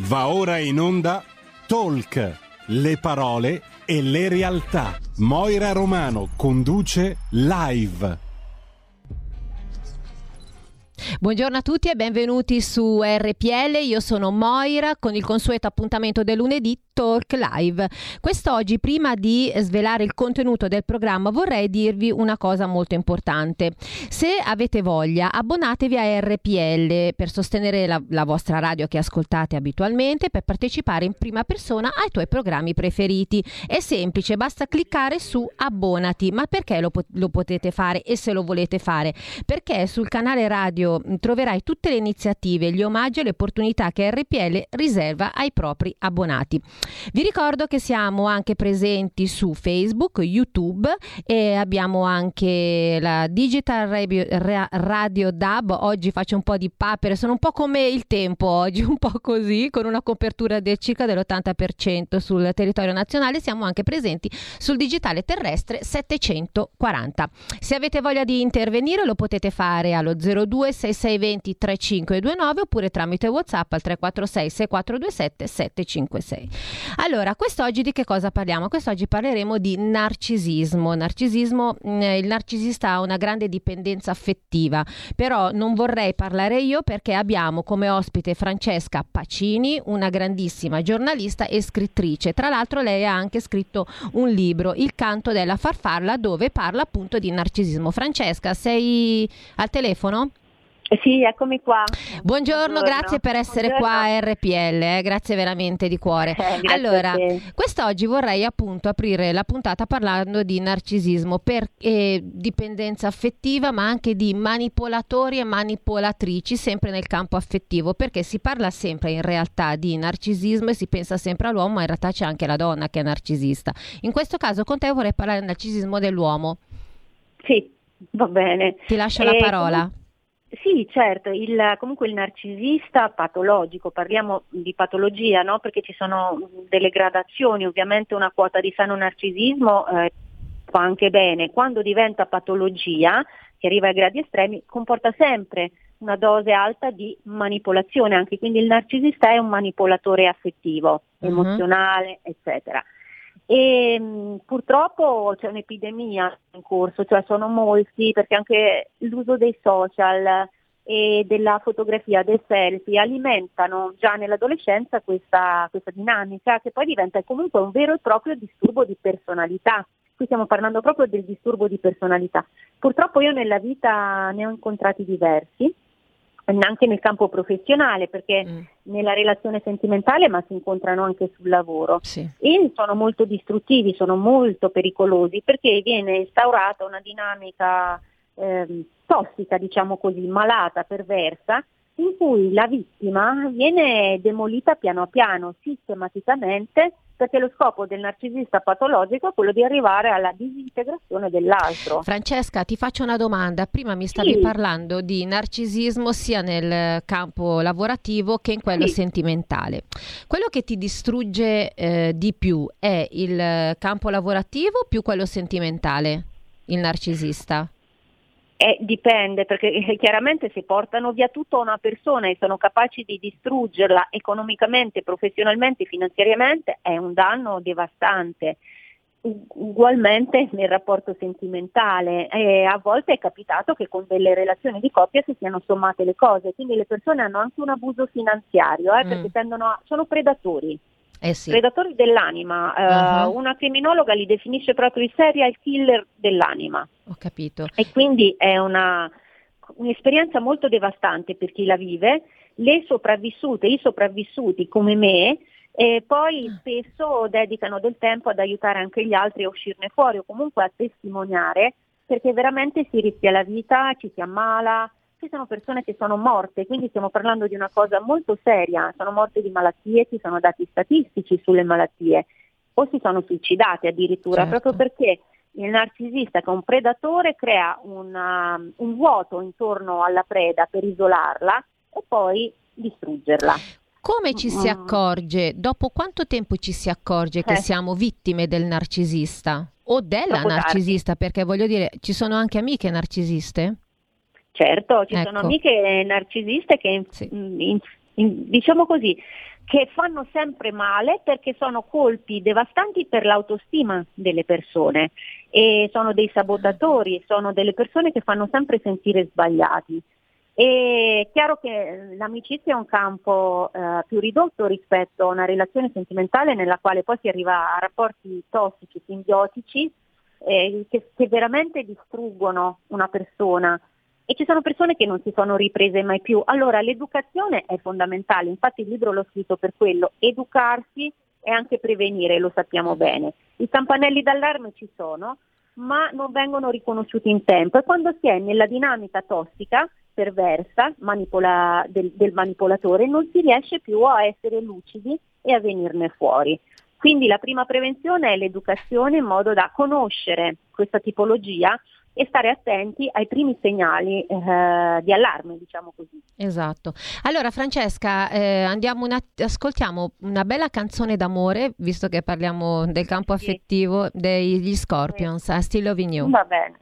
Va ora in onda Talk, le parole e le realtà. Moira Romano conduce live. Buongiorno a tutti e benvenuti su RPL. Io sono Moira con il consueto appuntamento del lunedì Talk Live. Quest'oggi, prima di svelare il contenuto del programma, vorrei dirvi una cosa molto importante. Se avete voglia, abbonatevi a RPL per sostenere la, la vostra radio che ascoltate abitualmente, per partecipare in prima persona ai tuoi programmi preferiti. È semplice, basta cliccare su abbonati. Ma perché lo, lo potete fare e se lo volete fare? Perché sul canale radio troverai tutte le iniziative, gli omaggi e le opportunità che RPL riserva ai propri abbonati. Vi ricordo che siamo anche presenti su Facebook, YouTube e abbiamo anche la Digital Radio, Radio DAB. Oggi faccio un po' di papere, sono un po' come il tempo oggi, un po' così, con una copertura del circa dell'80% sul territorio nazionale. Siamo anche presenti sul digitale terrestre 740. Se avete voglia di intervenire lo potete fare allo 02 6620 3529 oppure tramite WhatsApp al 346 6427 756. Allora, quest'oggi di che cosa parliamo? Quest'oggi parleremo di narcisismo. Narcisismo, mm, il narcisista ha una grande dipendenza affettiva, però non vorrei parlare io perché abbiamo come ospite Francesca Pacini, una grandissima giornalista e scrittrice. Tra l'altro lei ha anche scritto un libro, Il canto della farfalla, dove parla appunto di narcisismo. Francesca, sei al telefono? Sì, eccomi qua. Buongiorno, Buongiorno. grazie per essere Buongiorno. qua a RPL, eh, grazie veramente di cuore. Eh, allora, quest'oggi vorrei appunto aprire la puntata parlando di narcisismo, per eh, dipendenza affettiva, ma anche di manipolatori e manipolatrici, sempre nel campo affettivo, perché si parla sempre in realtà di narcisismo e si pensa sempre all'uomo, ma in realtà c'è anche la donna che è narcisista. In questo caso con te vorrei parlare del narcisismo dell'uomo. Sì, va bene. Ti lascio la parola. Com- sì, certo, il, comunque il narcisista patologico, parliamo di patologia, no? perché ci sono delle gradazioni, ovviamente una quota di sano narcisismo eh, fa anche bene, quando diventa patologia, che arriva ai gradi estremi, comporta sempre una dose alta di manipolazione, anche quindi il narcisista è un manipolatore affettivo, uh-huh. emozionale, eccetera. E mh, purtroppo c'è un'epidemia in corso, cioè sono molti perché anche l'uso dei social e della fotografia, dei selfie alimentano già nell'adolescenza questa, questa dinamica che poi diventa comunque un vero e proprio disturbo di personalità. Qui stiamo parlando proprio del disturbo di personalità. Purtroppo io nella vita ne ho incontrati diversi anche nel campo professionale, perché mm. nella relazione sentimentale, ma si incontrano anche sul lavoro. Sì. E sono molto distruttivi, sono molto pericolosi, perché viene instaurata una dinamica eh, tossica, diciamo così, malata, perversa, in cui la vittima viene demolita piano piano, sistematicamente, perché lo scopo del narcisista patologico è quello di arrivare alla disintegrazione dell'altro. Francesca, ti faccio una domanda. Prima mi stavi sì. parlando di narcisismo sia nel campo lavorativo che in quello sì. sentimentale. Quello che ti distrugge eh, di più è il campo lavorativo più quello sentimentale, il narcisista? Eh, dipende perché eh, chiaramente se portano via tutto a una persona e sono capaci di distruggerla economicamente, professionalmente, finanziariamente è un danno devastante. Ugualmente nel rapporto sentimentale, eh, a volte è capitato che con delle relazioni di coppia si siano sommate le cose, quindi le persone hanno anche un abuso finanziario eh, perché mm. tendono a, sono predatori. Eh sì. Predatori dell'anima, uh-huh. una criminologa li definisce proprio i serial killer dell'anima. Ho capito. E quindi è una, un'esperienza molto devastante per chi la vive. Le sopravvissute, i sopravvissuti come me, e poi ah. spesso dedicano del tempo ad aiutare anche gli altri a uscirne fuori o comunque a testimoniare perché veramente si rischia la vita, ci si ammala, ci sono persone che sono morte, quindi stiamo parlando di una cosa molto seria, sono morte di malattie, ci sono dati statistici sulle malattie o si sono suicidate addirittura, certo. proprio perché il narcisista che è un predatore crea una, un vuoto intorno alla preda per isolarla e poi distruggerla. Come ci si mm. accorge, dopo quanto tempo ci si accorge che eh. siamo vittime del narcisista o della Dopo narcisista? Tardi. Perché voglio dire, ci sono anche amiche narcisiste? Certo, ci ecco. sono amiche narcisiste che sì. in, in, diciamo così, che fanno sempre male perché sono colpi devastanti per l'autostima delle persone e sono dei sabotatori, sono delle persone che fanno sempre sentire sbagliati. È chiaro che l'amicizia è un campo eh, più ridotto rispetto a una relazione sentimentale nella quale poi si arriva a rapporti tossici, simbiotici, eh, che, che veramente distruggono una persona e ci sono persone che non si sono riprese mai più. Allora l'educazione è fondamentale, infatti il libro l'ho scritto per quello, educarsi e anche prevenire, lo sappiamo bene. I campanelli d'allarme ci sono, ma non vengono riconosciuti in tempo e quando si è nella dinamica tossica, perversa, manipola, del, del manipolatore, non si riesce più a essere lucidi e a venirne fuori. Quindi la prima prevenzione è l'educazione in modo da conoscere questa tipologia e stare attenti ai primi segnali eh, di allarme, diciamo così. Esatto. Allora Francesca, eh, andiamo una, ascoltiamo una bella canzone d'amore, visto che parliamo del campo affettivo degli Scorpions, sì. a Still Loving You. Va bene.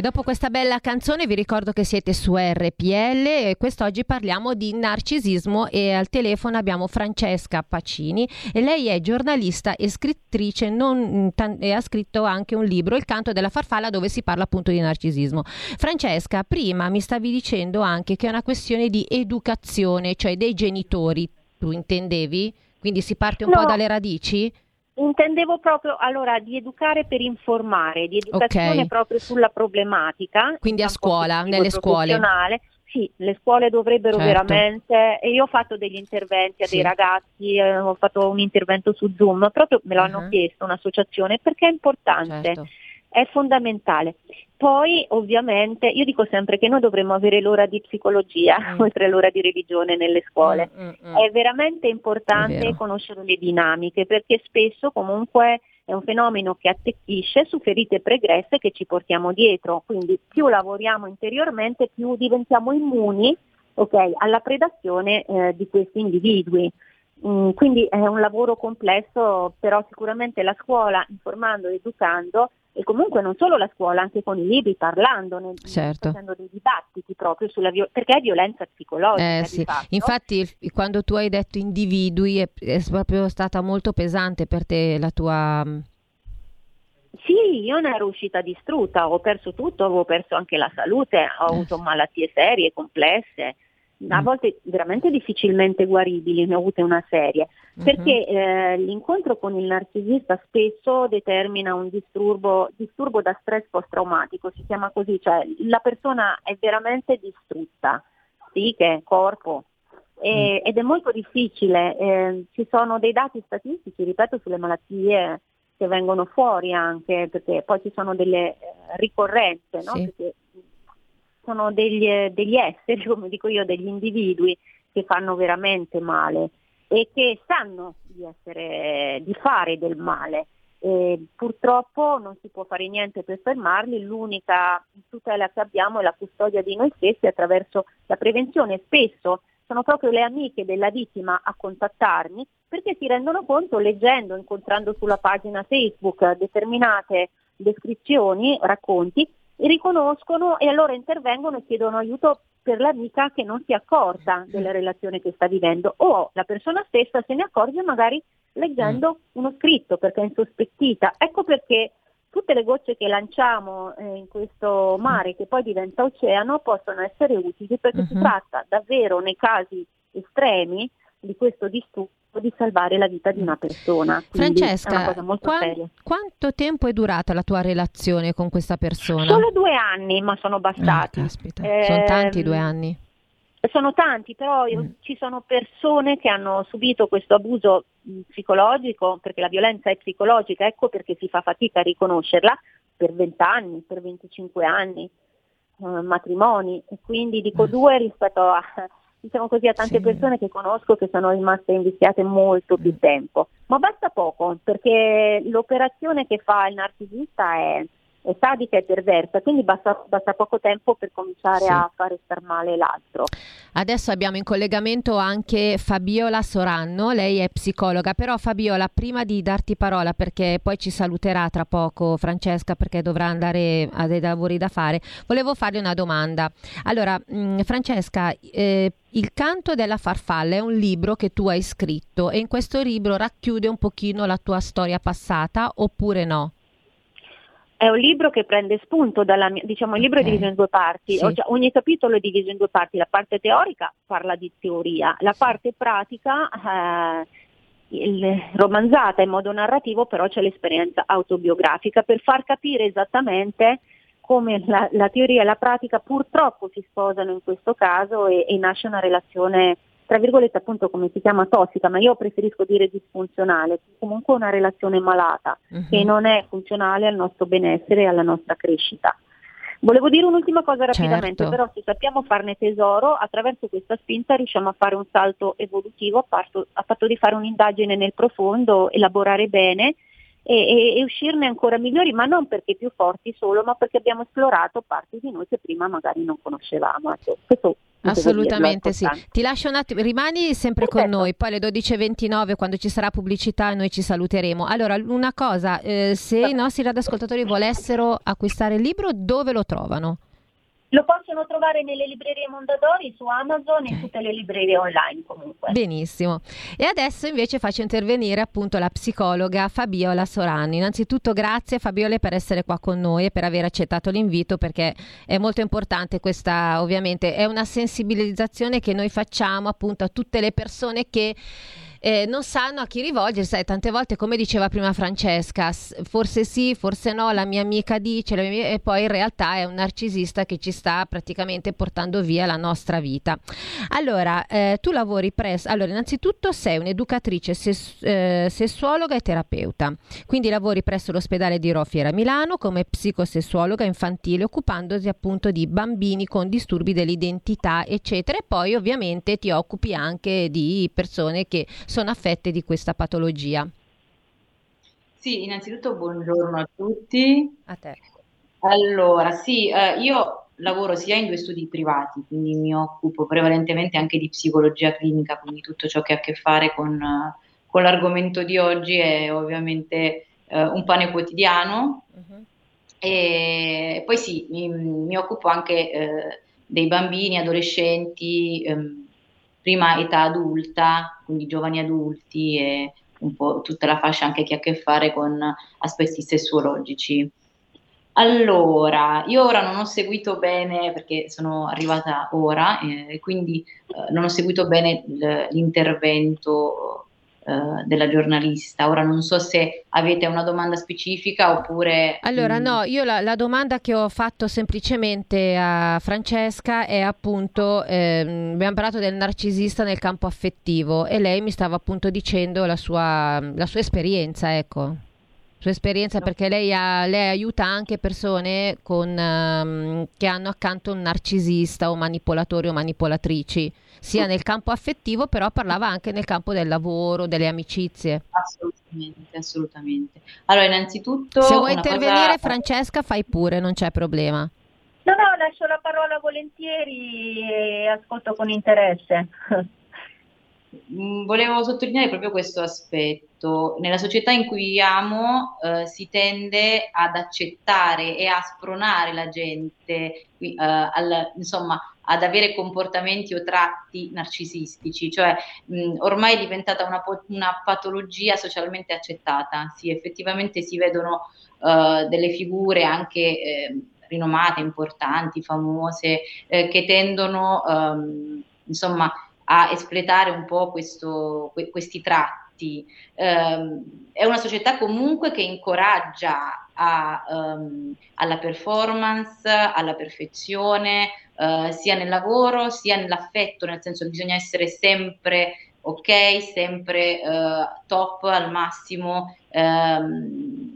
E dopo questa bella canzone vi ricordo che siete su RPL e quest'oggi parliamo di narcisismo e al telefono abbiamo Francesca Pacini e lei è giornalista e scrittrice non, e ha scritto anche un libro, Il canto della farfalla, dove si parla appunto di narcisismo. Francesca, prima mi stavi dicendo anche che è una questione di educazione, cioè dei genitori, tu intendevi? Quindi si parte un no. po' dalle radici? Intendevo proprio allora di educare per informare, di educazione okay. proprio sulla problematica. Quindi a scuola, nelle scuole. Sì, le scuole dovrebbero certo. veramente, e io ho fatto degli interventi a sì. dei ragazzi, eh, ho fatto un intervento su Zoom, proprio me l'hanno uh-huh. chiesto un'associazione perché è importante. Certo. È fondamentale. Poi ovviamente io dico sempre che noi dovremmo avere l'ora di psicologia mm. oltre all'ora di religione nelle scuole. Mm, mm, mm. è veramente importante è conoscere le dinamiche perché spesso comunque è un fenomeno che attecchisce su ferite pregresse che ci portiamo dietro, quindi più lavoriamo interiormente più diventiamo immuni okay, alla predazione eh, di questi individui. Mm, quindi è un lavoro complesso, però sicuramente la scuola, informando, educando, e comunque non solo la scuola, anche con i libri, parlandone, certo. facendo dei dibattiti proprio sulla violenza, perché è violenza psicologica. Eh, sì. Infatti quando tu hai detto individui è, è, proprio stata molto pesante per te la tua... Mm, sì, io ne ero uscita distrutta, ho perso tutto, avevo perso anche la salute, ho eh. avuto malattie serie, complesse a mm. volte veramente difficilmente guaribili, ne ho avute una serie, uh-huh. perché eh, l'incontro con il narcisista spesso determina un disturbo, disturbo da stress post-traumatico, si chiama così, cioè la persona è veramente distrutta, psiche, corpo, e, mm. ed è molto difficile, eh, ci sono dei dati statistici, ripeto, sulle malattie che vengono fuori anche, perché poi ci sono delle eh, ricorrenze, no? sì. perché sono degli, degli esseri, come dico io, degli individui che fanno veramente male e che sanno di, essere, di fare del male. E purtroppo non si può fare niente per fermarli, l'unica tutela che abbiamo è la custodia di noi stessi attraverso la prevenzione. Spesso sono proprio le amiche della vittima a contattarmi perché si rendono conto leggendo, incontrando sulla pagina Facebook determinate descrizioni, racconti, riconoscono e allora intervengono e chiedono aiuto per l'amica che non si è accorta della relazione che sta vivendo o la persona stessa se ne accorge magari leggendo mm. uno scritto perché è insospettita. Ecco perché tutte le gocce che lanciamo eh, in questo mare che poi diventa oceano possono essere utili perché uh-huh. si mm-hmm. tratta davvero nei casi estremi di questo disturbo di salvare la vita di una persona. Francesca, quan- quanto tempo è durata la tua relazione con questa persona? Solo due anni, ma sono bastati. Ah, eh, sono tanti due anni. Sono tanti, però mm. ci sono persone che hanno subito questo abuso psicologico, perché la violenza è psicologica, ecco perché si fa fatica a riconoscerla, per 20 anni, per 25 anni, eh, matrimoni, e quindi dico mm. due rispetto a diciamo così, a tante sì. persone che conosco che sono rimaste invischiate molto più tempo. Ma basta poco, perché l'operazione che fa il narcisista è è sadica e perversa, quindi basta, basta poco tempo per cominciare sì. a fare star male l'altro. Adesso abbiamo in collegamento anche Fabiola Soranno, lei è psicologa, però Fabiola prima di darti parola perché poi ci saluterà tra poco Francesca perché dovrà andare a dei lavori da fare, volevo farle una domanda. Allora mh, mm, Francesca, eh, il canto della farfalla è un libro che tu hai scritto e in questo libro racchiude un pochino la tua storia passata oppure no? È un libro che prende spunto dalla mia, diciamo il libro è diviso in due parti, sì. cioè, ogni capitolo è diviso in due parti, la parte teorica parla di teoria, la parte pratica eh, il, romanzata in modo narrativo però c'è l'esperienza autobiografica. Per far capire esattamente come la, la teoria e la pratica purtroppo si sposano in questo caso e, e nasce una relazione tra virgolette appunto come si chiama tossica, ma io preferisco dire disfunzionale, comunque una relazione malata uh-huh. che non è funzionale al nostro benessere e alla nostra crescita. Volevo dire un'ultima cosa rapidamente, certo. però se sappiamo farne tesoro, attraverso questa spinta riusciamo a fare un salto evolutivo a, parto, a patto di fare un'indagine nel profondo, elaborare bene e, e, e, uscirne ancora migliori, ma non perché più forti solo, ma perché abbiamo esplorato parti di noi che prima magari non conoscevamo. Ecco, questo Assolutamente sì. Ti lascio un attimo, rimani sempre Perfetto. con noi, poi alle 12.29 quando ci sarà pubblicità noi ci saluteremo. Allora, una cosa, eh, se i nostri radioascoltatori volessero acquistare il libro, dove lo trovano? Lo possono trovare nelle librerie Mondadori, su Amazon e tutte le librerie online comunque. Benissimo. E adesso invece faccio intervenire appunto la psicologa Fabiola Sorani. Innanzitutto grazie Fabiola per essere qua con noi e per aver accettato l'invito perché è molto importante questa, ovviamente, è una sensibilizzazione che noi facciamo appunto a tutte le persone che eh, non sanno a chi rivolgersi. Sai, tante volte, come diceva prima Francesca, forse sì, forse no, la mia amica dice, mia... e poi in realtà è un narcisista che ci sta praticamente portando via la nostra vita. Allora, eh, tu lavori presso, allora innanzitutto sei un'educatrice ses- eh, sessuologa e terapeuta, quindi lavori presso l'ospedale di Rofiera Milano come psicosessuologa infantile occupandosi appunto di bambini con disturbi dell'identità eccetera e poi ovviamente ti occupi anche di persone che sono affette di questa patologia. Sì, innanzitutto buongiorno a tutti. A te. Allora, sì, eh, io lavoro sia in due studi privati, quindi mi occupo prevalentemente anche di psicologia clinica, quindi tutto ciò che ha a che fare con, con l'argomento di oggi è ovviamente eh, un pane quotidiano. Uh-huh. E poi sì, mi, mi occupo anche eh, dei bambini, adolescenti, ehm, prima età adulta, quindi giovani adulti e un po' tutta la fascia anche che ha a che fare con aspetti sessuologici. Allora, io ora non ho seguito bene perché sono arrivata ora eh, quindi eh, non ho seguito bene l'intervento eh, della giornalista. Ora non so se avete una domanda specifica oppure... Allora. Mm, no, io la, la, domanda che ho fatto semplicemente a Francesca è appunto, ehm, abbiamo parlato del narcisista nel campo affettivo e lei mi stava appunto dicendo la sua, la sua esperienza, ecco sua esperienza perché lei, ha, lei, aiuta anche persone con, um, che hanno accanto un narcisista o manipolatori o manipolatrici, sia nel campo affettivo, però parlava anche nel campo del lavoro, delle amicizie. Assolutamente, assolutamente. Allora, innanzitutto... Se vuoi intervenire, cosa... Francesca, fai pure, non c'è problema. No, no, lascio la parola volentieri e ascolto con interesse. Mm, volevo sottolineare proprio questo aspetto. Nella società in cui viviamo eh, si tende ad accettare e a spronare la gente, eh, al, insomma, ad avere comportamenti o tratti narcisistici, cioè mh, mm, ormai è diventata una, una, patologia socialmente accettata. Sì, effettivamente si vedono eh, delle figure anche eh, rinomate, importanti, famose, eh, che tendono, ehm, insomma, a espletare un po' questo, questi tratti. Um, è una società comunque che incoraggia a, um, alla performance, alla perfezione, uh, sia nel lavoro sia nell'affetto, nel senso che bisogna essere sempre ok, sempre uh, top al massimo. Um,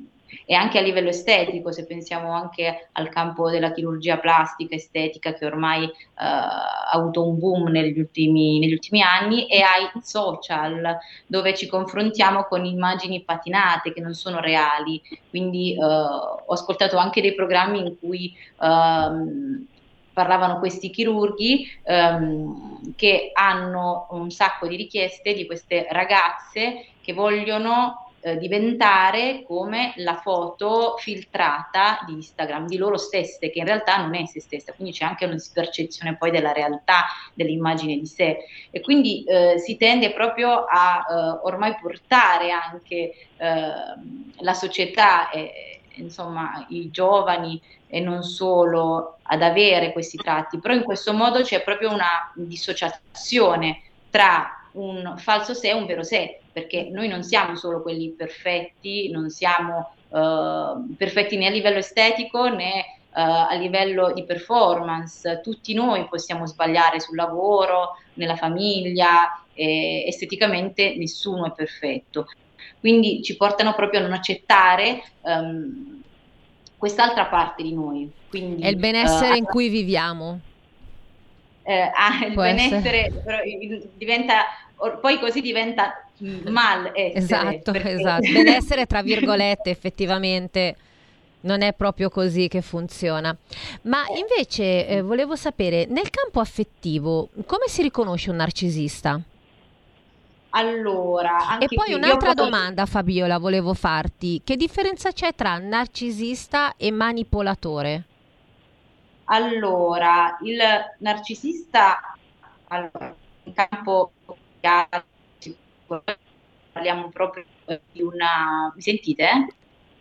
e anche a livello estetico, se pensiamo anche al campo della chirurgia plastica estetica che ormai eh, ha avuto un boom negli ultimi, negli ultimi, anni e ai social dove ci confrontiamo con immagini patinate che non sono reali. Quindi eh, ho ascoltato anche dei programmi in cui ehm, parlavano questi chirurghi ehm, che hanno un sacco di richieste di queste ragazze che vogliono eh, diventare come la foto filtrata di Instagram di loro stesse, che in realtà non è se stessa, quindi c'è anche una dispercezione poi della realtà dell'immagine di sé. E quindi eh, si tende proprio a eh, ormai portare anche eh, la società e insomma i giovani e non solo ad avere questi tratti, però in questo modo c'è proprio una dissociazione tra un falso sé e un vero sé, perché noi non siamo solo quelli perfetti, non siamo uh, perfetti né a livello estetico né uh, a livello di performance, tutti noi possiamo sbagliare sul lavoro, nella famiglia, e esteticamente nessuno è perfetto. Quindi ci portano proprio a non accettare um, quest'altra parte di noi. Quindi, è il benessere uh, in cui viviamo. Eh, ah, il Può benessere però, diventa poi così diventa mal essere. Esatto, perché... esatto. Benessere tra virgolette effettivamente non è proprio così che funziona. Ma invece eh, volevo sapere, nel campo affettivo, come si riconosce un narcisista? Allora, e poi un'altra posso... domanda, Fabiola, volevo farti. Che differenza c'è tra narcisista e manipolatore? Allora, il narcisista, allora, in campo parliamo proprio di una... Mi sentite?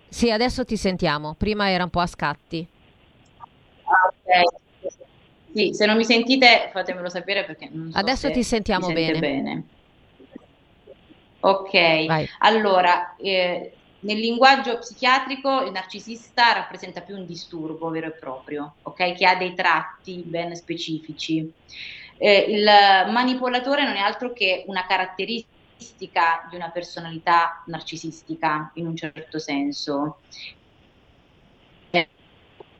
Sì, adesso ti sentiamo, prima era un po' a scatti. Ah, ok. Sì, se non mi sentite fatemelo sapere perché non so Adesso ti sentite bene. bene. Ok, Vai. allora eh, nel linguaggio psichiatrico il narcisista rappresenta più un disturbo vero e proprio, ok? Che ha dei tratti ben specifici. Eh, il manipolatore non è altro che una caratteristica di una personalità narcisistica in un certo senso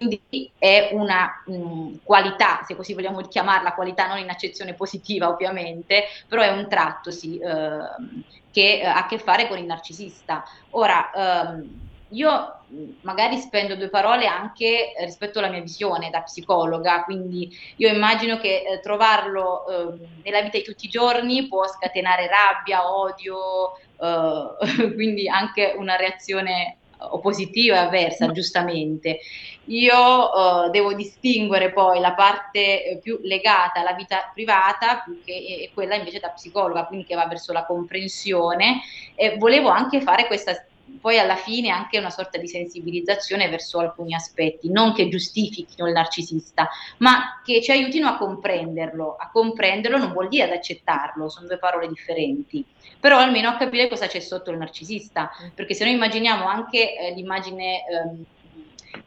quindi è una mh, qualità, se così vogliamo chiamarla, qualità non in accezione positiva ovviamente, però è un tratto sì, eh, che eh, ha a che fare con il narcisista. Ora, ehm, io magari spendo due parole anche rispetto alla mia visione da psicologa, quindi io immagino che eh, trovarlo eh, nella vita di tutti i giorni può scatenare rabbia, odio, eh, quindi anche una reazione oppositiva e avversa, giustamente. Io uh, devo distinguere poi la parte eh, più legata alla vita privata, che quella invece da psicologa, quindi che va verso la comprensione. E volevo anche fare questa poi alla fine anche una sorta di sensibilizzazione verso alcuni aspetti, non che giustifichino il narcisista, ma che ci aiutino a comprenderlo. A comprenderlo non vuol dire ad accettarlo, sono due parole differenti, però almeno a capire cosa c'è sotto il narcisista, perché se noi immaginiamo anche eh, l'immagine ehm,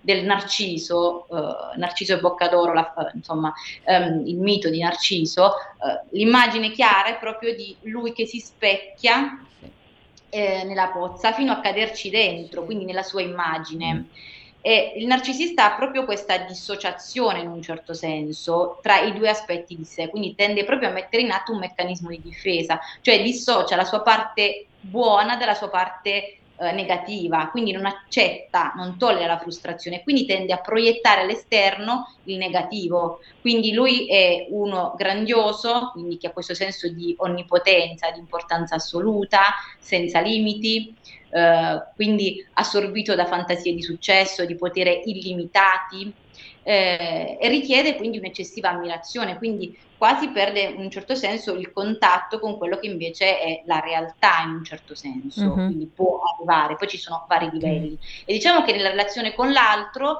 del Narciso, eh, Narciso e Boccadoro, la, eh, insomma ehm, il mito di Narciso, eh, l'immagine chiara è proprio di lui che si specchia eh, nella pozza fino a caderci dentro, quindi nella sua immagine. Mm. E il narcisista ha proprio questa dissociazione in un certo senso tra i due aspetti di sé, quindi tende proprio a mettere in atto un meccanismo di difesa, cioè dissocia la sua parte buona dalla sua parte eh, negativa, quindi non accetta, non tollera la frustrazione, quindi tende a proiettare all'esterno il negativo. Quindi lui è uno grandioso, quindi che ha questo senso di onnipotenza, di importanza assoluta, senza limiti, eh, quindi assorbito da fantasie di successo, di potere illimitati. Eh, e richiede quindi un'eccessiva ammirazione, quindi quasi perde in un certo senso il contatto con quello che invece è la realtà in un certo senso, mm-hmm. quindi può arrivare, poi ci sono vari livelli. E diciamo che nella relazione con l'altro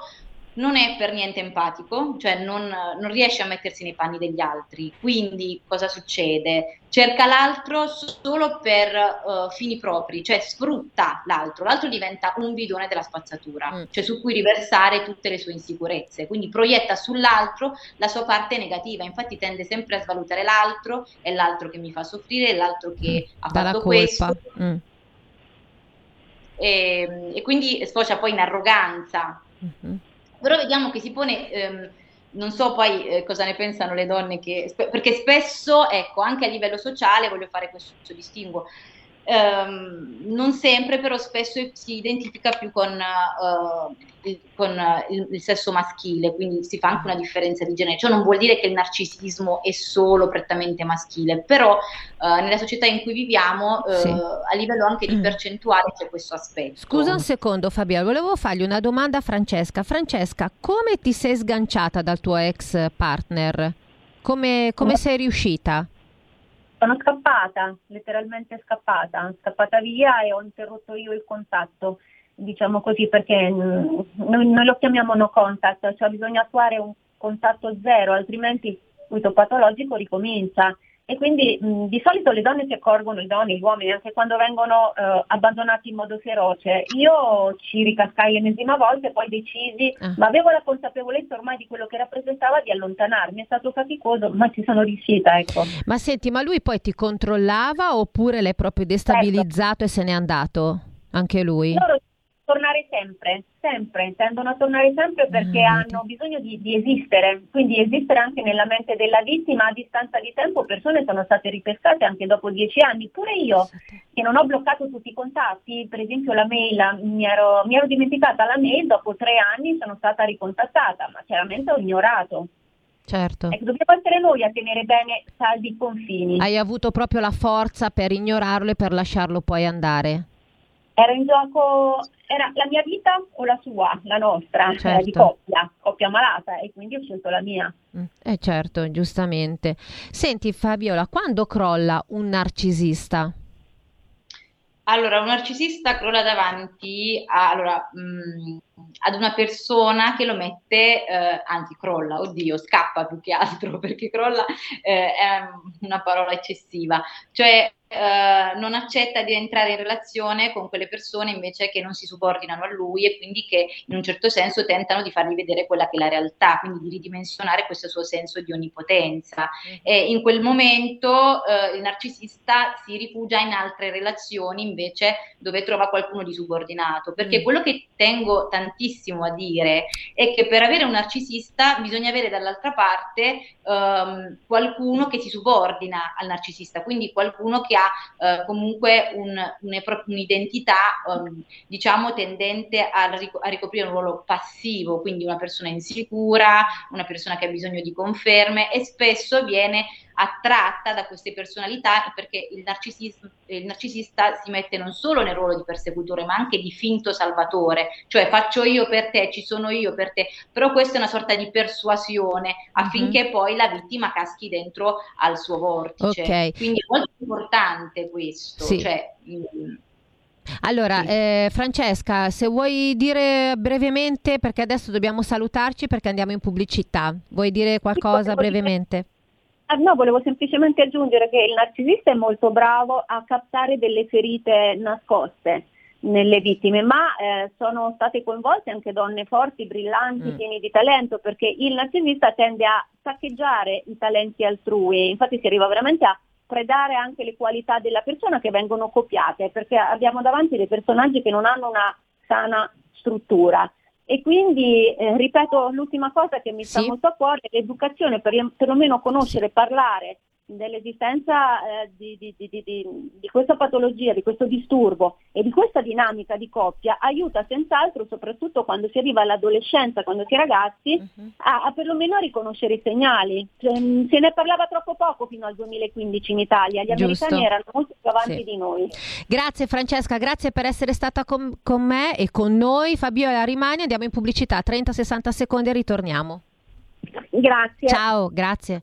non è per niente empatico, cioè non, non, riesce a mettersi nei panni degli altri. Quindi cosa succede? Cerca l'altro solo per uh, fini propri, cioè sfrutta l'altro. L'altro diventa un bidone della spazzatura, mm. cioè su cui riversare tutte le sue insicurezze. Quindi proietta sull'altro la sua parte negativa. Infatti tende sempre a svalutare l'altro, è l'altro che mi fa soffrire, è l'altro che mm. ha Dalla fatto colpa. questo. Mm. E, e, quindi sfocia poi in arroganza. Mm-hmm però vediamo che si pone, ehm, non so poi eh, cosa ne pensano le donne, che, perché spesso, ecco, anche a livello sociale, voglio fare questo distinguo, ehm, non sempre, però spesso si identifica più con, uh, il, con il, il, sesso maschile, quindi si fa anche una differenza di genere. Ciò non vuol dire che il narcisismo è solo prettamente maschile, però uh, nella società in cui viviamo, uh, sì. a livello anche di mm. percentuale, c'è questo aspetto. Scusa un secondo, Fabiola, volevo fargli una domanda a Francesca. Francesca, come ti sei sganciata dal tuo ex partner? Come, come sei riuscita? Sono scappata, letteralmente scappata, scappata via e ho interrotto io il contatto, diciamo così, perché mm, noi, noi lo chiamiamo no contact, cioè bisogna attuare un contatto zero, altrimenti il circuito patologico ricomincia e quindi mh, di solito le donne si accorgono, le donne, gli uomini, anche quando vengono eh, abbandonati in modo feroce. Io ci ricascai l'ennesima volta e poi decisi, ah. ma avevo la consapevolezza ormai di quello che rappresentava di allontanarmi. È stato faticoso, ma ci sono riuscita. Ecco. Ma senti, ma lui poi ti controllava oppure l'hai proprio destabilizzato certo. e se n'è andato? Anche lui? Loro sempre, sempre, tendono a tornare sempre perché mm. hanno bisogno di, di, esistere, quindi esistere anche nella mente della vittima a distanza di tempo, persone sono state ripescate anche dopo dieci anni, pure io che non ho bloccato tutti i contatti, per esempio la mail, mi ero, mi ero dimenticata la mail, dopo tre anni sono stata ricontattata, ma chiaramente ho ignorato. Certo. Ecco, dobbiamo essere noi a tenere bene saldi i confini. Hai avuto proprio la forza per ignorarlo e per lasciarlo poi andare? Era in gioco era la mia vita o la sua, la nostra, certo. eh, di coppia, coppia malata e quindi ho scelto la mia. Mm, eh certo, giustamente. Senti Fabiola, quando crolla un narcisista? Allora, un narcisista crolla davanti a... Allora, mh, mm, ad una persona che lo mette, eh, anzi crolla, oddio, scappa più che altro perché crolla eh, è una parola eccessiva, cioè eh, non accetta di entrare in relazione con quelle persone invece che non si subordinano a lui e quindi che in un certo senso tentano di fargli vedere quella che è la realtà, quindi di ridimensionare questo suo senso di onnipotenza. Mm-hmm. E in quel momento eh, il narcisista si rifugia in altre relazioni invece dove trova qualcuno di subordinato, perché mm-hmm. quello che tengo tantissimo a dire è che per avere un narcisista bisogna avere dall'altra parte ehm, qualcuno che si subordina al narcisista, quindi qualcuno che ha eh, comunque un, un'identità um, diciamo tendente a, ric- a, ricoprire un ruolo passivo, quindi una persona insicura, una persona che ha bisogno di conferme e spesso viene attratta da queste personalità perché il, il narcisista si mette non solo nel ruolo di persecutore ma anche di finto salvatore, cioè faccio io per te, ci sono io per te, però questa è una sorta di persuasione affinché mm-hmm. poi la vittima caschi dentro al suo vortice. Okay. Quindi è molto importante questo. Sì. Cioè, mm, allora, eh, Francesca, se vuoi dire brevemente, perché adesso dobbiamo salutarci perché andiamo in pubblicità, vuoi dire qualcosa brevemente? Ah, no, volevo semplicemente aggiungere che il narcisista è molto bravo a captare delle ferite nascoste nelle vittime, ma eh, sono state coinvolte anche donne forti, brillanti, mm. piene di talento, perché il narcisista tende a saccheggiare i talenti altrui, infatti si arriva veramente a predare anche le qualità della persona che vengono copiate, perché abbiamo davanti dei personaggi che non hanno una sana struttura. E quindi, eh, ripeto, l'ultima cosa che mi sta molto a cuore è l'educazione, per, perlomeno conoscere, sì. parlare dell'esistenza eh, di, di, di, di, questa patologia, di questo disturbo e di questa dinamica di coppia aiuta senz'altro, soprattutto quando si arriva all'adolescenza, quando si è ragazzi, uh-huh. a, a, perlomeno riconoscere i segnali. Cioè, se ne parlava troppo poco fino al 2015 in Italia, gli Giusto. americani erano molto più avanti sì. di noi. Grazie Francesca, grazie per essere stata con, con me e con noi. Fabiola rimane, andiamo in pubblicità, 30-60 secondi e ritorniamo. Grazie. Ciao, grazie.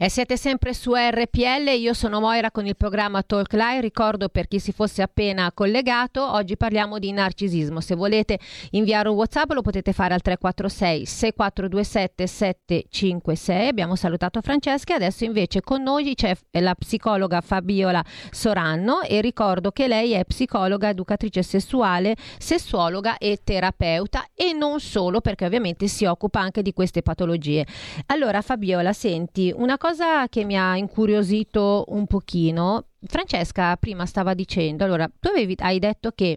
E siete sempre su RPL, io sono Moira con il programma Talk Live, ricordo per chi si fosse appena collegato, oggi parliamo di narcisismo, se volete inviare un Whatsapp lo potete fare al 346 6427 756, abbiamo salutato Francesca adesso invece con noi c'è la psicologa Fabiola Soranno e ricordo che lei è psicologa, educatrice sessuale, sessuologa e terapeuta e non solo perché ovviamente si occupa anche di queste patologie. Allora Fabiola, senti, una cosa cosa che mi ha incuriosito un pochino, Francesca prima stava dicendo, allora tu avevi, hai detto che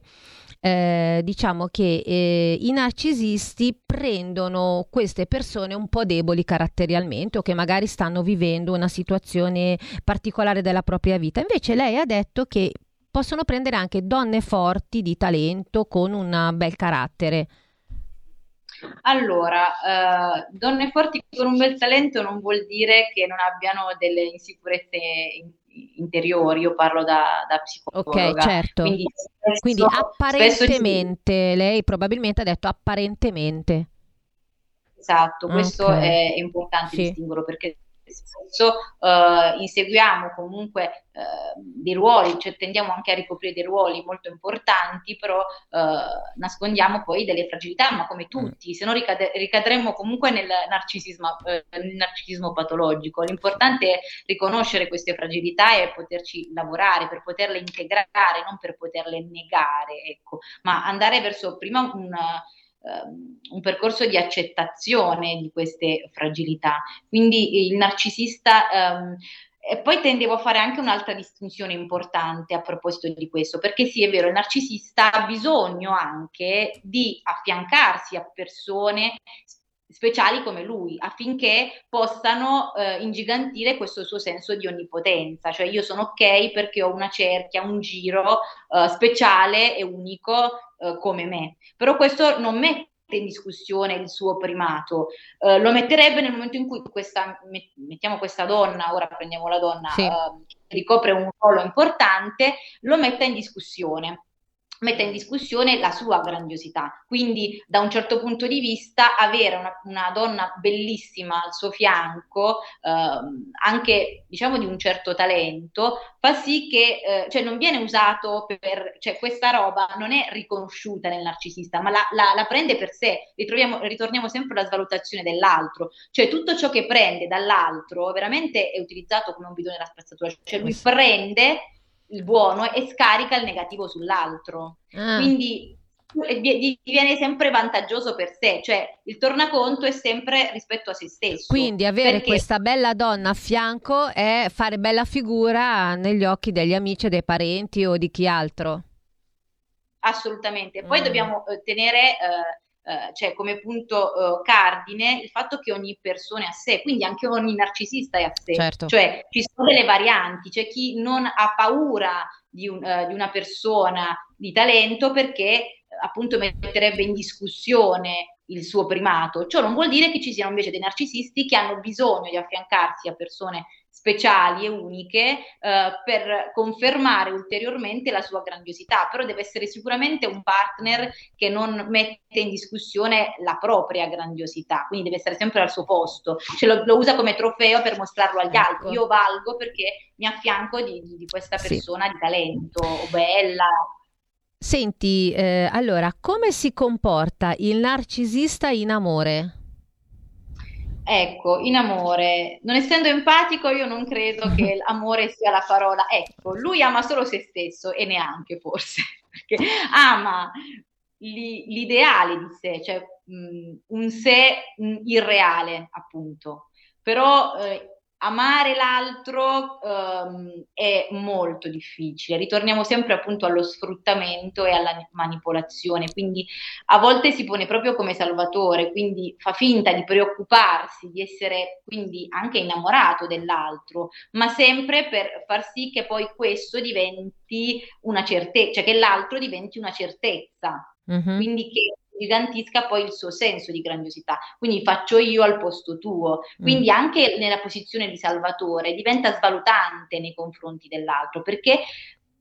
eh, diciamo che eh, i narcisisti prendono queste persone un po' deboli caratterialmente o che magari stanno vivendo una situazione particolare della propria vita. Invece lei ha detto che possono prendere anche donne forti di talento con un bel carattere. Allora, eh, donne forti con un bel talento non vuol dire che non abbiano delle insicurezze in- interiori, io parlo da, da psicologa. Ok, certo. Quindi, spesso, Quindi apparentemente, ci... lei probabilmente ha detto apparentemente. Esatto, questo okay. è importante sì. distinguerlo perché spesso eh, inseguiamo comunque eh, dei ruoli, cioè tendiamo anche a ricoprire dei ruoli molto importanti, però eh, nascondiamo poi delle fragilità, ma come tutti, se no ricade- ricadremmo comunque nel narcisismo, eh, nel narcisismo patologico. L'importante è riconoscere queste fragilità e poterci lavorare per poterle integrare, non per poterle negare, ecco, ma andare verso prima una un percorso di accettazione di queste fragilità. Quindi il narcisista um, e poi tendevo a fare anche un'altra distinzione importante a proposito di questo, perché sì, è vero, il narcisista ha bisogno anche di affiancarsi a persone speciali come lui, affinché possano eh, ingigantire questo suo senso di onnipotenza, cioè io sono ok perché ho una cerchia, un giro eh, speciale e unico eh, come me. Però questo non mette in discussione il suo primato, eh, lo metterebbe nel momento in cui questa, mettiamo questa donna, ora prendiamo la donna, sì. Eh, ricopre un ruolo importante, lo metta in discussione mette in discussione la sua grandiosità. Quindi, da un certo punto di vista, avere una, una donna bellissima al suo fianco, ehm, anche diciamo di un certo talento, fa sì che eh, cioè non viene usato per, cioè questa roba non è riconosciuta nel narcisista, ma la, la, la prende per sé. ritorniamo sempre alla svalutazione dell'altro, cioè tutto ciò che prende dall'altro veramente è utilizzato come un bidone da spazzatura, cioè lui prende il buono e scarica il negativo sull'altro. Ah. Quindi diviene sempre vantaggioso per sé, cioè il tornaconto è sempre rispetto a se stesso. Quindi avere perché... questa bella donna a fianco è fare bella figura negli occhi degli amici, dei parenti o di chi altro. Assolutamente. Poi mm. dobbiamo eh, tenere eh, eh, cioè come punto uh, cardine il fatto che ogni persona è a sé, quindi anche ogni narcisista è a sé, certo. cioè ci sono delle varianti, c'è chi non ha paura di, un, uh, di una persona di talento perché appunto metterebbe in discussione il suo primato. Ciò non vuol dire che ci siano invece dei narcisisti che hanno bisogno di affiancarsi a persone speciali e uniche eh, per confermare ulteriormente la sua grandiosità, però deve essere sicuramente un partner che non mette in discussione la propria grandiosità, quindi deve essere sempre al suo posto, cioè lo, lo usa come trofeo per mostrarlo agli ecco. altri, io valgo perché mi affianco di, di, di questa persona sì. di talento, bella. Senti, eh, allora, come si comporta il narcisista in amore? Ecco, in amore, non essendo empatico, io non credo che l'amore sia la parola. Ecco, lui ama solo se stesso e neanche forse, perché ama li, l'ideale di sé, cioè mh, un sé mh, irreale, appunto. Però eh, amare l'altro um, è molto difficile, ritorniamo sempre appunto allo sfruttamento e alla manipolazione, quindi a volte si pone proprio come salvatore, quindi fa finta di preoccuparsi, di essere quindi anche innamorato dell'altro, ma sempre per far sì che poi questo diventi una certezza, cioè che l'altro diventi una certezza. Mm-hmm. Quindi che gigantisca poi il suo senso di grandiosità. Quindi faccio io al posto tuo. Quindi mm. anche nella posizione di salvatore diventa svalutante nei confronti dell'altro perché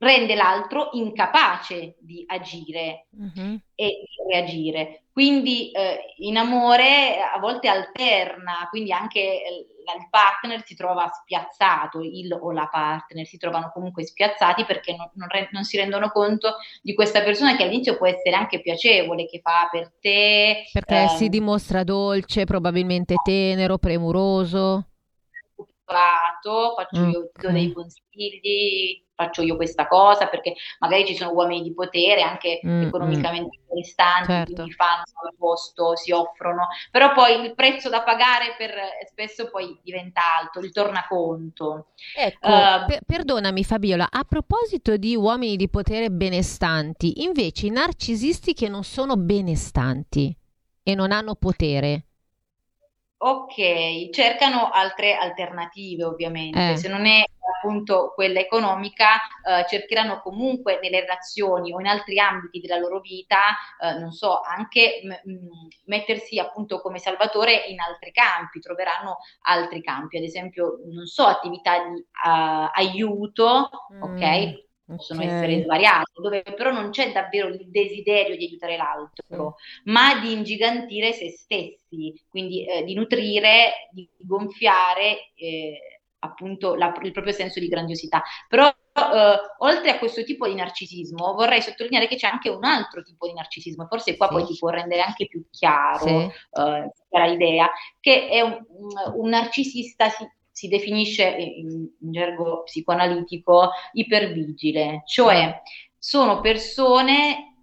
rende l'altro incapace di agire mm-hmm. e di reagire. Quindi eh, in amore a volte alterna, quindi anche eh, il partner si trova spiazzato, il o la partner si trovano comunque spiazzati perché non, non, re- non, si rendono conto di questa persona che all'inizio può essere anche piacevole, che fa per te. Perché ehm, si dimostra dolce, probabilmente tenero, premuroso. Faccio okay. io dei consigli, faccio io questa cosa, perché magari ci sono uomini di potere anche mm, economicamente mm. interessanti, certo. quindi fanno il posto, si offrono, però poi il prezzo da pagare per, spesso poi diventa alto, il tornaconto. Ecco, uh, per, perdonami Fabiola, a proposito di uomini di potere benestanti, invece i narcisisti che non sono benestanti e non hanno potere, Ok, cercano altre alternative ovviamente, eh. se non è appunto quella economica, eh, cercheranno comunque nelle relazioni o in altri ambiti della loro vita, eh, non so, anche m- m- mettersi appunto come salvatore in altri campi, troveranno altri campi, ad esempio, non so, attività di uh, aiuto, mm. ok? Possono okay. essere svariate, dove però non c'è davvero il desiderio di aiutare l'altro, sì. ma di ingigantire se stessi, quindi eh, di nutrire, di gonfiare eh, appunto la, il proprio senso di grandiosità. Però eh, oltre a questo tipo di narcisismo, vorrei sottolineare che c'è anche un altro tipo di narcisismo, forse qua sì. poi ti può rendere anche più chiaro sì. eh, l'idea, che è un, un narcisista si definisce in, in gergo psicoanalitico ipervigile, cioè sono persone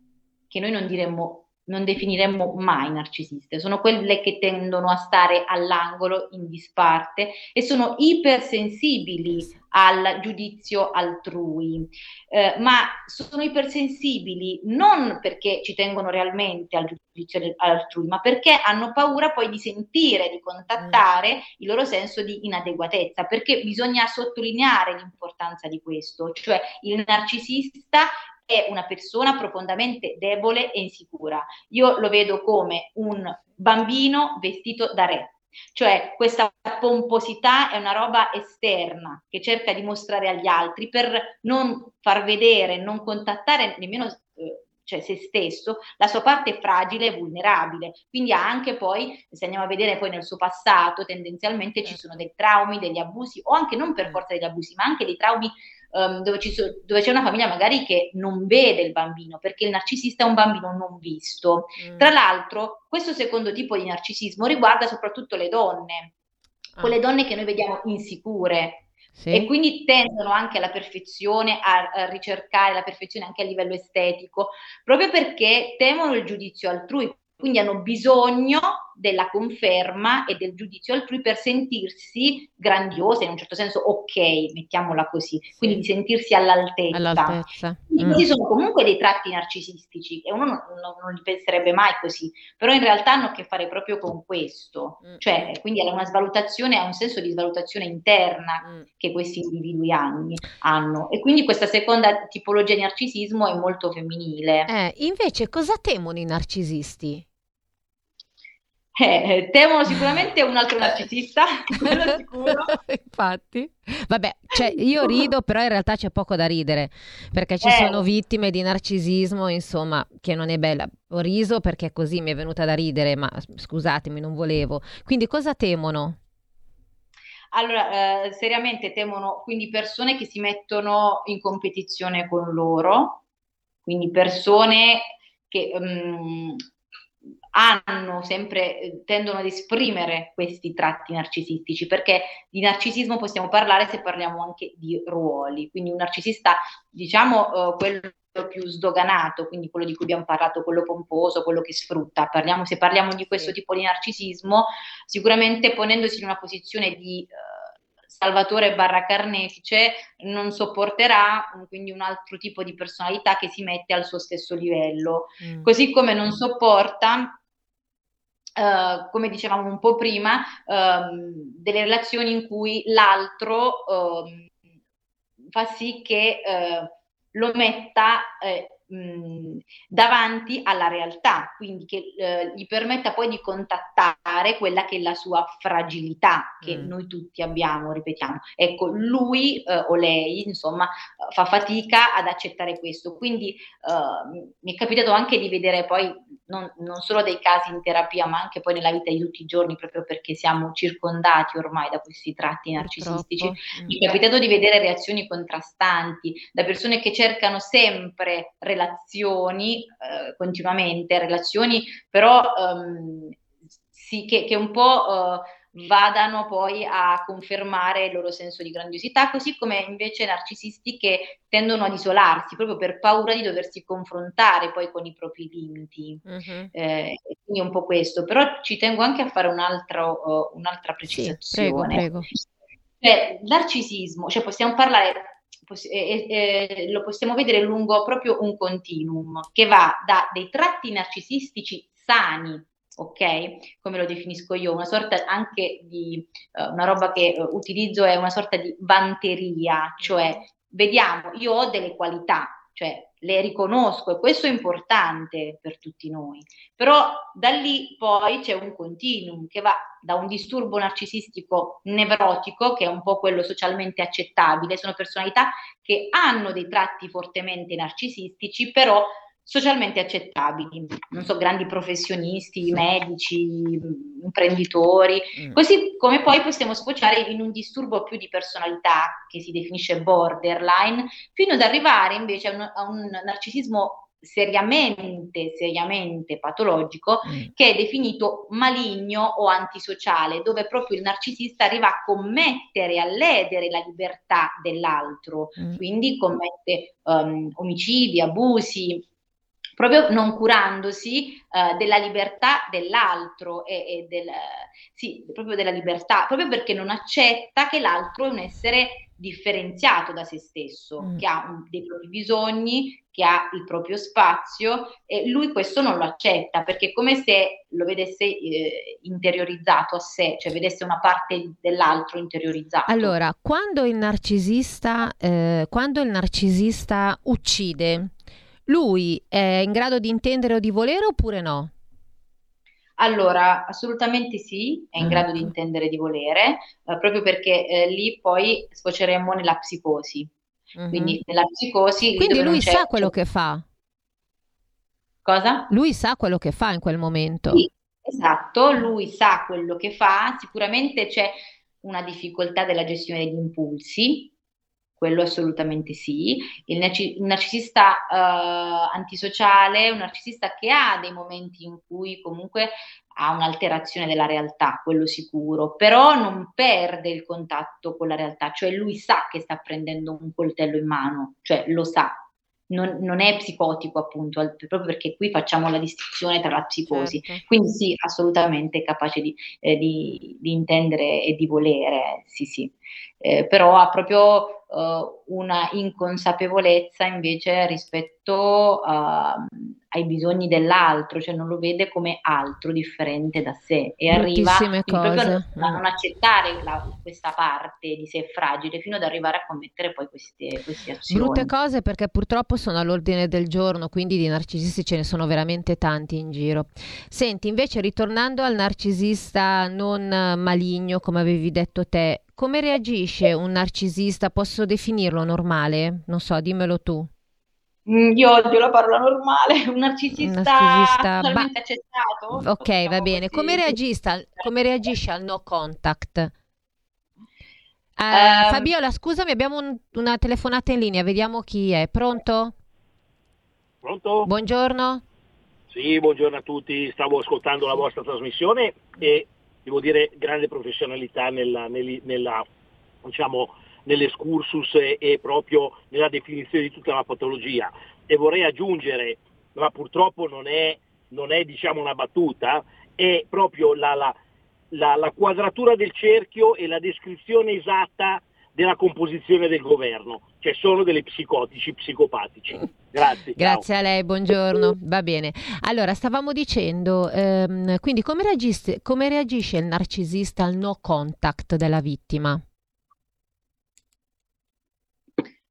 che noi non diremmo non definiremmo mai narcisiste, sono quelle che tendono a stare all'angolo in disparte e sono ipersensibili al giudizio altrui, eh, ma sono ipersensibili non perché ci tengono realmente al giudizio altrui, ma perché hanno paura poi di sentire, di contattare mm. il loro senso di inadeguatezza, perché bisogna sottolineare l'importanza di questo, cioè il narcisista è una persona profondamente debole e insicura. Io lo vedo come un bambino vestito da re. Cioè questa pomposità è una roba esterna che cerca di mostrare agli altri per non far vedere, non contattare nemmeno eh, cioè se stesso, la sua parte fragile e vulnerabile. Quindi ha anche poi, se andiamo a vedere poi nel suo passato, tendenzialmente ci sono dei traumi, degli abusi, o anche non per forza degli abusi, ma anche dei traumi um, dove, so, dove, c'è una famiglia magari che non vede il bambino, perché il narcisista è un bambino non visto. Mm. Tra l'altro, questo secondo tipo di narcisismo riguarda soprattutto le donne, ah. quelle donne che noi vediamo insicure, sì. E quindi tendono anche alla perfezione, a, a, ricercare la perfezione anche a livello estetico, proprio perché temono il giudizio altrui, quindi hanno bisogno della conferma e del giudizio altrui per sentirsi grandiose, in un certo senso ok, mettiamola così, sì. quindi di sentirsi all'altezza. all'altezza. Mm. sono comunque dei tratti narcisistici e uno non, non, non, li penserebbe mai così, però in realtà hanno a che fare proprio con questo, mm. cioè quindi è una svalutazione, ha un senso di svalutazione interna mm. che questi individui hanno, hanno e quindi questa seconda tipologia di narcisismo è molto femminile. Eh, invece cosa temono i narcisisti? Eh, eh, temono sicuramente un altro narcisista, quello sicuro. Infatti, vabbè, cioè, io rido, però in realtà c'è poco da ridere, perché ci eh. sono vittime di narcisismo, insomma, che non è bella. Ho riso perché così mi è venuta da ridere, ma scusatemi, non volevo. Quindi cosa temono? Allora, eh, seriamente temono quindi persone che si mettono in competizione con loro, quindi persone che... Um, hanno sempre, eh, tendono ad esprimere questi tratti narcisistici, perché di narcisismo possiamo parlare se parliamo anche di ruoli, quindi un narcisista, diciamo, uh, quello più sdoganato, quindi quello di cui abbiamo parlato, quello pomposo, quello che sfrutta. Parliamo, se parliamo di questo tipo di narcisismo, sicuramente ponendosi in una posizione di uh, salvatore barra carnefice, non sopporterà quindi un altro tipo di personalità che si mette al suo stesso livello. Mm. Così come non sopporta Uh, come dicevamo un po' prima, um, delle relazioni in cui l'altro um, fa sì che uh, lo metta uh, mh, davanti alla realtà, quindi che eh, gli permetta poi di contattare quella che è la sua fragilità che mm. noi tutti abbiamo, ripetiamo. Ecco, lui eh, o lei, insomma, fa fatica ad accettare questo. Quindi eh, mi è capitato anche di vedere poi non, non, solo dei casi in terapia, ma anche poi nella vita di tutti i giorni, proprio perché siamo circondati ormai da questi tratti narcisistici. Mm. Mi è capitato di vedere reazioni contrastanti da persone che cercano sempre relazioni eh, continuamente, relazioni però um, sì, che, che, un po' uh, vadano poi a confermare il loro senso di grandiosità, così come invece narcisisti che tendono ad isolarsi proprio per paura di doversi confrontare poi con i propri limiti. Uh-huh. Eh, quindi un po' questo, però ci tengo anche a fare un altro, uh, un'altra precisazione. Sì, prego, prego. Cioè, narcisismo, cioè possiamo parlare eh, eh, lo possiamo vedere lungo proprio un continuum che va da dei tratti narcisistici sani, ok? Come lo definisco io, una sorta anche di uh, una roba che uh, utilizzo è una sorta di vanteria, cioè vediamo, io ho delle qualità, cioè le riconosco e questo è importante per tutti noi, però da lì poi c'è un continuum che va da un disturbo narcisistico nevrotico, che è un po' quello socialmente accettabile, sono personalità che hanno dei tratti fortemente narcisistici, però socialmente accettabili, non so, grandi professionisti, medici, imprenditori, mm. così come poi possiamo sfociare in un disturbo più di personalità che si definisce borderline, fino ad arrivare invece a un, a un narcisismo seriamente, seriamente patologico mm. che è definito maligno o antisociale, dove proprio il narcisista arriva a commettere, a ledere la libertà dell'altro, mm. quindi commette um, omicidi, abusi, proprio non curandosi uh, della libertà dell'altro e, e del, sì, proprio della libertà, proprio perché non accetta che l'altro è un essere differenziato da se stesso, mm. che ha un, dei propri bisogni, che ha il proprio spazio e lui questo non lo accetta perché è come se lo vedesse eh, interiorizzato a sé, cioè vedesse una parte dell'altro interiorizzato. Allora, quando il narcisista, eh, quando il narcisista uccide, lui è in grado di intendere o di volere oppure no? Allora, assolutamente sì, è in mm. grado di intendere e di volere, eh, proprio perché eh, lì poi sfoceremo nella psicosi. Mm-hmm. Quindi nella psicosi... Quindi lui sa quello che fa. Cosa? Lui sa quello che fa in quel momento. Sì, esatto, lui sa quello che fa, sicuramente c'è una difficoltà della gestione degli impulsi, quello assolutamente sì. Il, narci- narcisista uh, antisociale, un narcisista che ha dei momenti in cui comunque ha un'alterazione della realtà, quello sicuro, però non perde il contatto con la realtà, cioè lui sa che sta prendendo un coltello in mano, cioè lo sa, non, non, è psicotico appunto, proprio perché qui facciamo la distinzione tra la psicosi. Certo. Quindi sì, assolutamente capace di, eh, di, di, intendere e di volere, sì sì, eh, però ha proprio uh, una inconsapevolezza invece rispetto uh, ai bisogni dell'altro, cioè non lo vede come altro differente da sé e arriva proprio a non accettare la, questa parte di sé fragile fino ad arrivare a commettere poi queste, queste azioni. Brutte cose perché purtroppo sono all'ordine del giorno, quindi di narcisisti ce ne sono veramente tanti in giro. Senti, invece ritornando al narcisista non maligno, come avevi detto te, come reagisce un narcisista? Posso definirlo normale? Non so, dimmelo tu. Mm, io odio la parola normale, un narcisista, narcisista totalmente ba- accettato. Ok, va bene. Come, reagisce, come reagisce al no contact? Uh, um, Fabiola, scusami, abbiamo un, una telefonata in linea, vediamo chi è. Pronto? Pronto? Buongiorno. Sì, buongiorno a tutti. Stavo ascoltando la vostra trasmissione e devo dire, grande professionalità nella, nella, diciamo, nell'escursus e, e, proprio nella definizione di tutta la patologia. E vorrei aggiungere, ma purtroppo non è, non è diciamo, una battuta, è proprio la, la, la, la quadratura del cerchio e la descrizione esatta della composizione del governo, cioè sono delle psicotici, psicopatici. Grazie. Grazie ciao. a lei, buongiorno. Va bene. Allora, stavamo dicendo, ehm, quindi come reagisce, come reagisce il narcisista al no contact della vittima?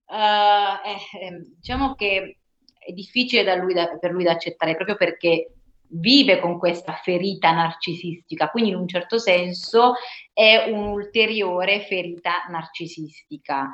Uh, eh, diciamo che è difficile da lui da, per lui da accettare proprio perché vive con questa ferita narcisistica, quindi in un certo senso è un'ulteriore ferita narcisistica.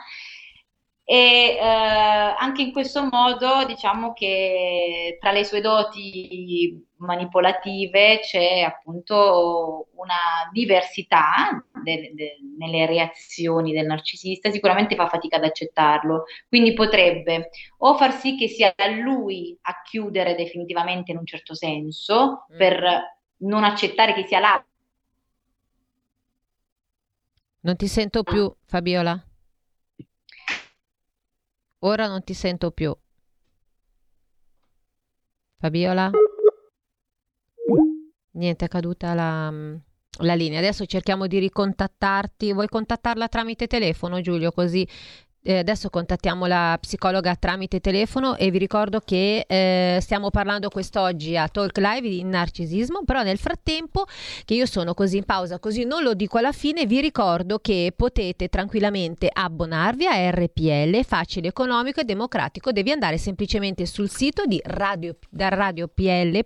E eh, anche in questo modo diciamo che tra le sue doti manipolative c'è appunto una diversità de- de- nelle reazioni del narcisista, sicuramente fa fatica ad accettarlo, quindi potrebbe o far sì che sia lui a chiudere definitivamente in un certo senso mm. per non accettare che sia là. Non ti sento più, Fabiola. Ora non ti sento più. Fabiola? Niente, è caduta la, la linea. Adesso cerchiamo di ricontattarti. Vuoi contattarla tramite telefono, Giulio? Così eh, adesso contattiamo la psicologa tramite telefono e vi ricordo che eh, stiamo parlando quest'oggi a Talk Live di narcisismo, però nel frattempo che io sono così in pausa, così non lo dico alla fine, vi ricordo che potete tranquillamente abbonarvi a RPL, facile, economico e democratico, devi andare semplicemente sul sito di radio, radiopl.it.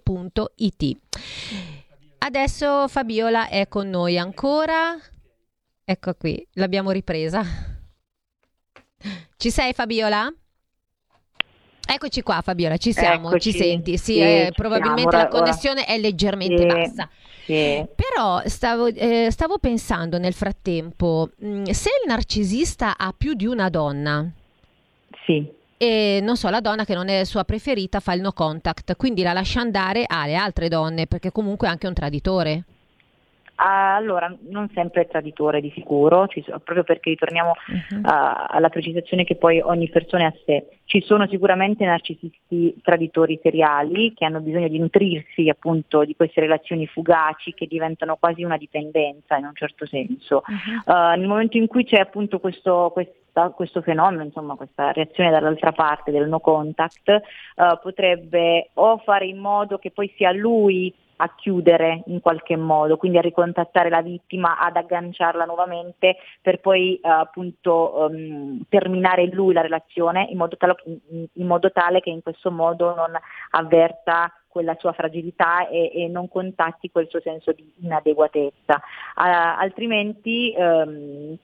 Adesso Fabiola è con noi ancora. Ecco qui, l'abbiamo ripresa. Ci sei Fabiola? Eccoci qua Fabiola, ci siamo, Eccoci. ci senti? Sì, sì eh, probabilmente siamo. la connessione ora... è leggermente sì. bassa. Sì. Però stavo, eh, stavo, pensando nel frattempo, mh, mm, se il narcisista ha più di una donna, sì. e non so, la donna che non è sua preferita fa il no contact, quindi la lascia andare alle altre donne, perché comunque è anche un traditore. Allora, non sempre è traditore di sicuro, proprio perché ritorniamo uh-huh. uh, alla precisazione che poi ogni persona è a sé. Ci sono sicuramente narcisisti traditori seriali che hanno bisogno di nutrirsi appunto di queste relazioni fugaci che diventano quasi una dipendenza in un certo senso. Uh-huh. Uh, nel momento in cui c'è appunto questo, questa, questo fenomeno, insomma questa reazione dall'altra parte del no contact, uh, potrebbe o fare in modo che poi sia lui a chiudere in qualche modo, quindi a ricontattare la vittima, ad agganciarla nuovamente per poi uh, appunto um, terminare lui la relazione in modo, tale, in modo, tale, che in questo modo non avverta quella sua fragilità e, e non contatti quel suo senso di inadeguatezza. Uh, altrimenti um,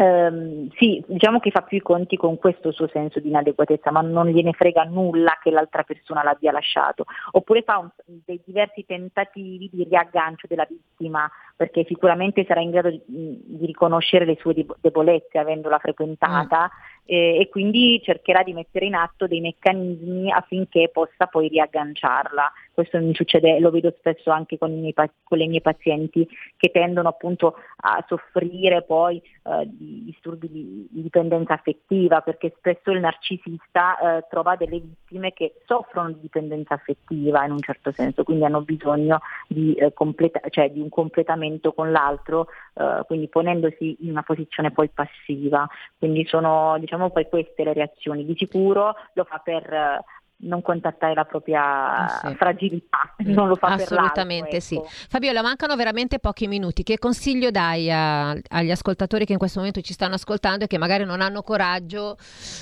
Um, sì, diciamo che fa più i conti con questo suo senso di inadeguatezza, ma non gliene frega nulla che l'altra persona l'abbia lasciato. Oppure fa un, dei diversi tentativi di riaggancio della vittima, perché sicuramente sarà in grado di, di riconoscere le sue debolezze avendola frequentata mm eh, e quindi cercherà di mettere in atto dei meccanismi affinché possa poi riagganciarla. Questo mi succede, lo vedo spesso anche con, miei, con le mie pazienti che tendono appunto a soffrire poi eh, di disturbi di, di, dipendenza affettiva perché spesso il narcisista eh, trova delle vittime che soffrono di dipendenza affettiva in un certo senso, quindi hanno bisogno di, eh, completa- cioè di un completamento con l'altro, eh, quindi ponendosi in una posizione poi passiva. Quindi sono diciamo, poi queste le reazioni. Di sicuro lo fa per eh, non contattare la propria sì. fragilità, mm, non lo fa Assolutamente ecco. sì. Fabiola, mancano veramente pochi minuti. Che consiglio dai a, agli ascoltatori che in questo momento ci stanno ascoltando e che magari non hanno coraggio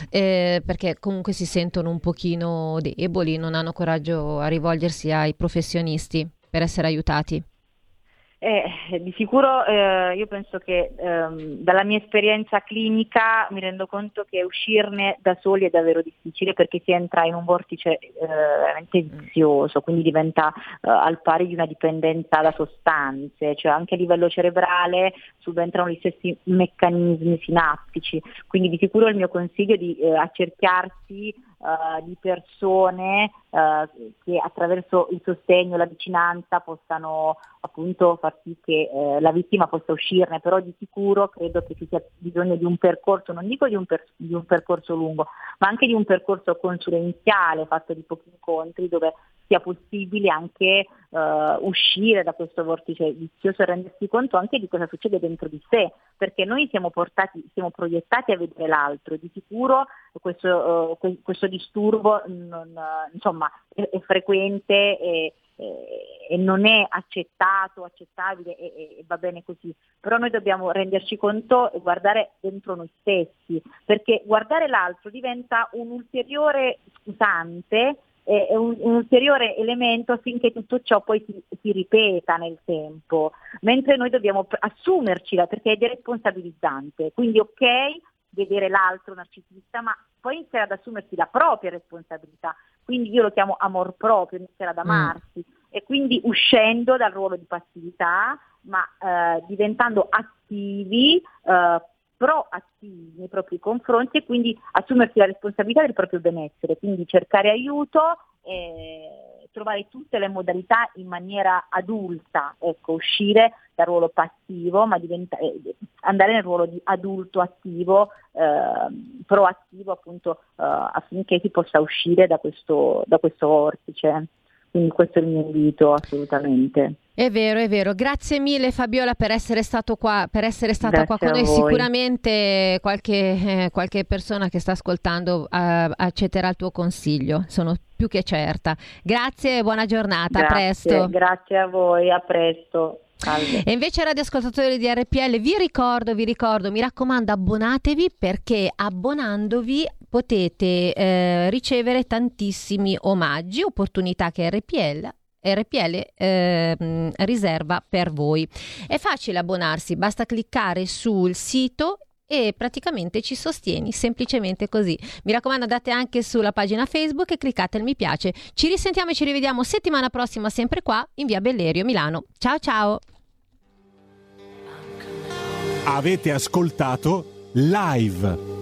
eh, perché comunque si sentono un pochino deboli, non hanno coraggio a rivolgersi ai professionisti per essere aiutati? Eh, di sicuro eh, io penso che ehm, dalla mia esperienza clinica mi rendo conto che uscirne da soli è davvero difficile perché si entra in un vortice eh, veramente vizioso, quindi diventa eh, al pari di una dipendenza da sostanze, cioè anche a livello cerebrale subentrano gli stessi meccanismi sinaptici, quindi di sicuro il mio consiglio è di eh, accerchiarsi uh, di persone uh, che attraverso il sostegno, la vicinanza possano appunto far sì che uh, la vittima possa uscirne, però di sicuro credo che ci sia bisogno di un percorso, non dico di un, per, di un percorso lungo, ma anche di un percorso consulenziale fatto di pochi incontri dove sia possibile anche uh, uscire da questo vortice vizioso e rendersi conto anche di cosa succede dentro di sé, perché noi siamo portati, siamo proiettati a vedere l'altro, di sicuro questo, uh, questo disturbo non, insomma, è, è frequente e, e, non è accettato, accettabile e, e, va bene così, però noi dobbiamo renderci conto e guardare dentro noi stessi, perché guardare l'altro diventa un ulteriore usante è un, un, ulteriore elemento affinché tutto ciò poi si, si, ripeta nel tempo, mentre noi dobbiamo assumercela perché è deresponsabilizzante, quindi ok vedere l'altro narcisista, ma poi iniziare ad assumersi la propria responsabilità, quindi io lo chiamo amor proprio, iniziare ad mm. amarsi mm. e quindi uscendo dal ruolo di passività, ma eh, diventando attivi, eh, proattivi nei propri confronti e quindi assumersi la responsabilità del proprio benessere, quindi cercare aiuto e trovare tutte le modalità in maniera adulta, ecco, uscire dal ruolo passivo, ma diventa, eh, andare nel ruolo di adulto attivo, eh, proattivo appunto eh, affinché si possa uscire da questo, da questo vortice. Quindi questo è il mio invito assolutamente. È vero, è vero. Grazie mille Fabiola per essere, stato qua, per essere stata Grazie qua con noi. Sicuramente qualche, eh, qualche, persona che sta ascoltando eh, accetterà il tuo consiglio, sono più che certa. Grazie e buona giornata, Grazie, a presto. Grazie a voi, a presto. Salve. E invece radioascoltatori di RPL vi ricordo, vi ricordo, mi raccomando abbonatevi perché abbonandovi potete eh, ricevere tantissimi omaggi, opportunità che RPL RPL eh, riserva per voi. È facile abbonarsi, basta cliccare sul sito e praticamente ci sostieni semplicemente così. Mi raccomando, andate anche sulla pagina Facebook e cliccate il mi piace. Ci risentiamo e ci rivediamo settimana prossima sempre qua in via Bellerio, Milano. Ciao ciao. Avete ascoltato live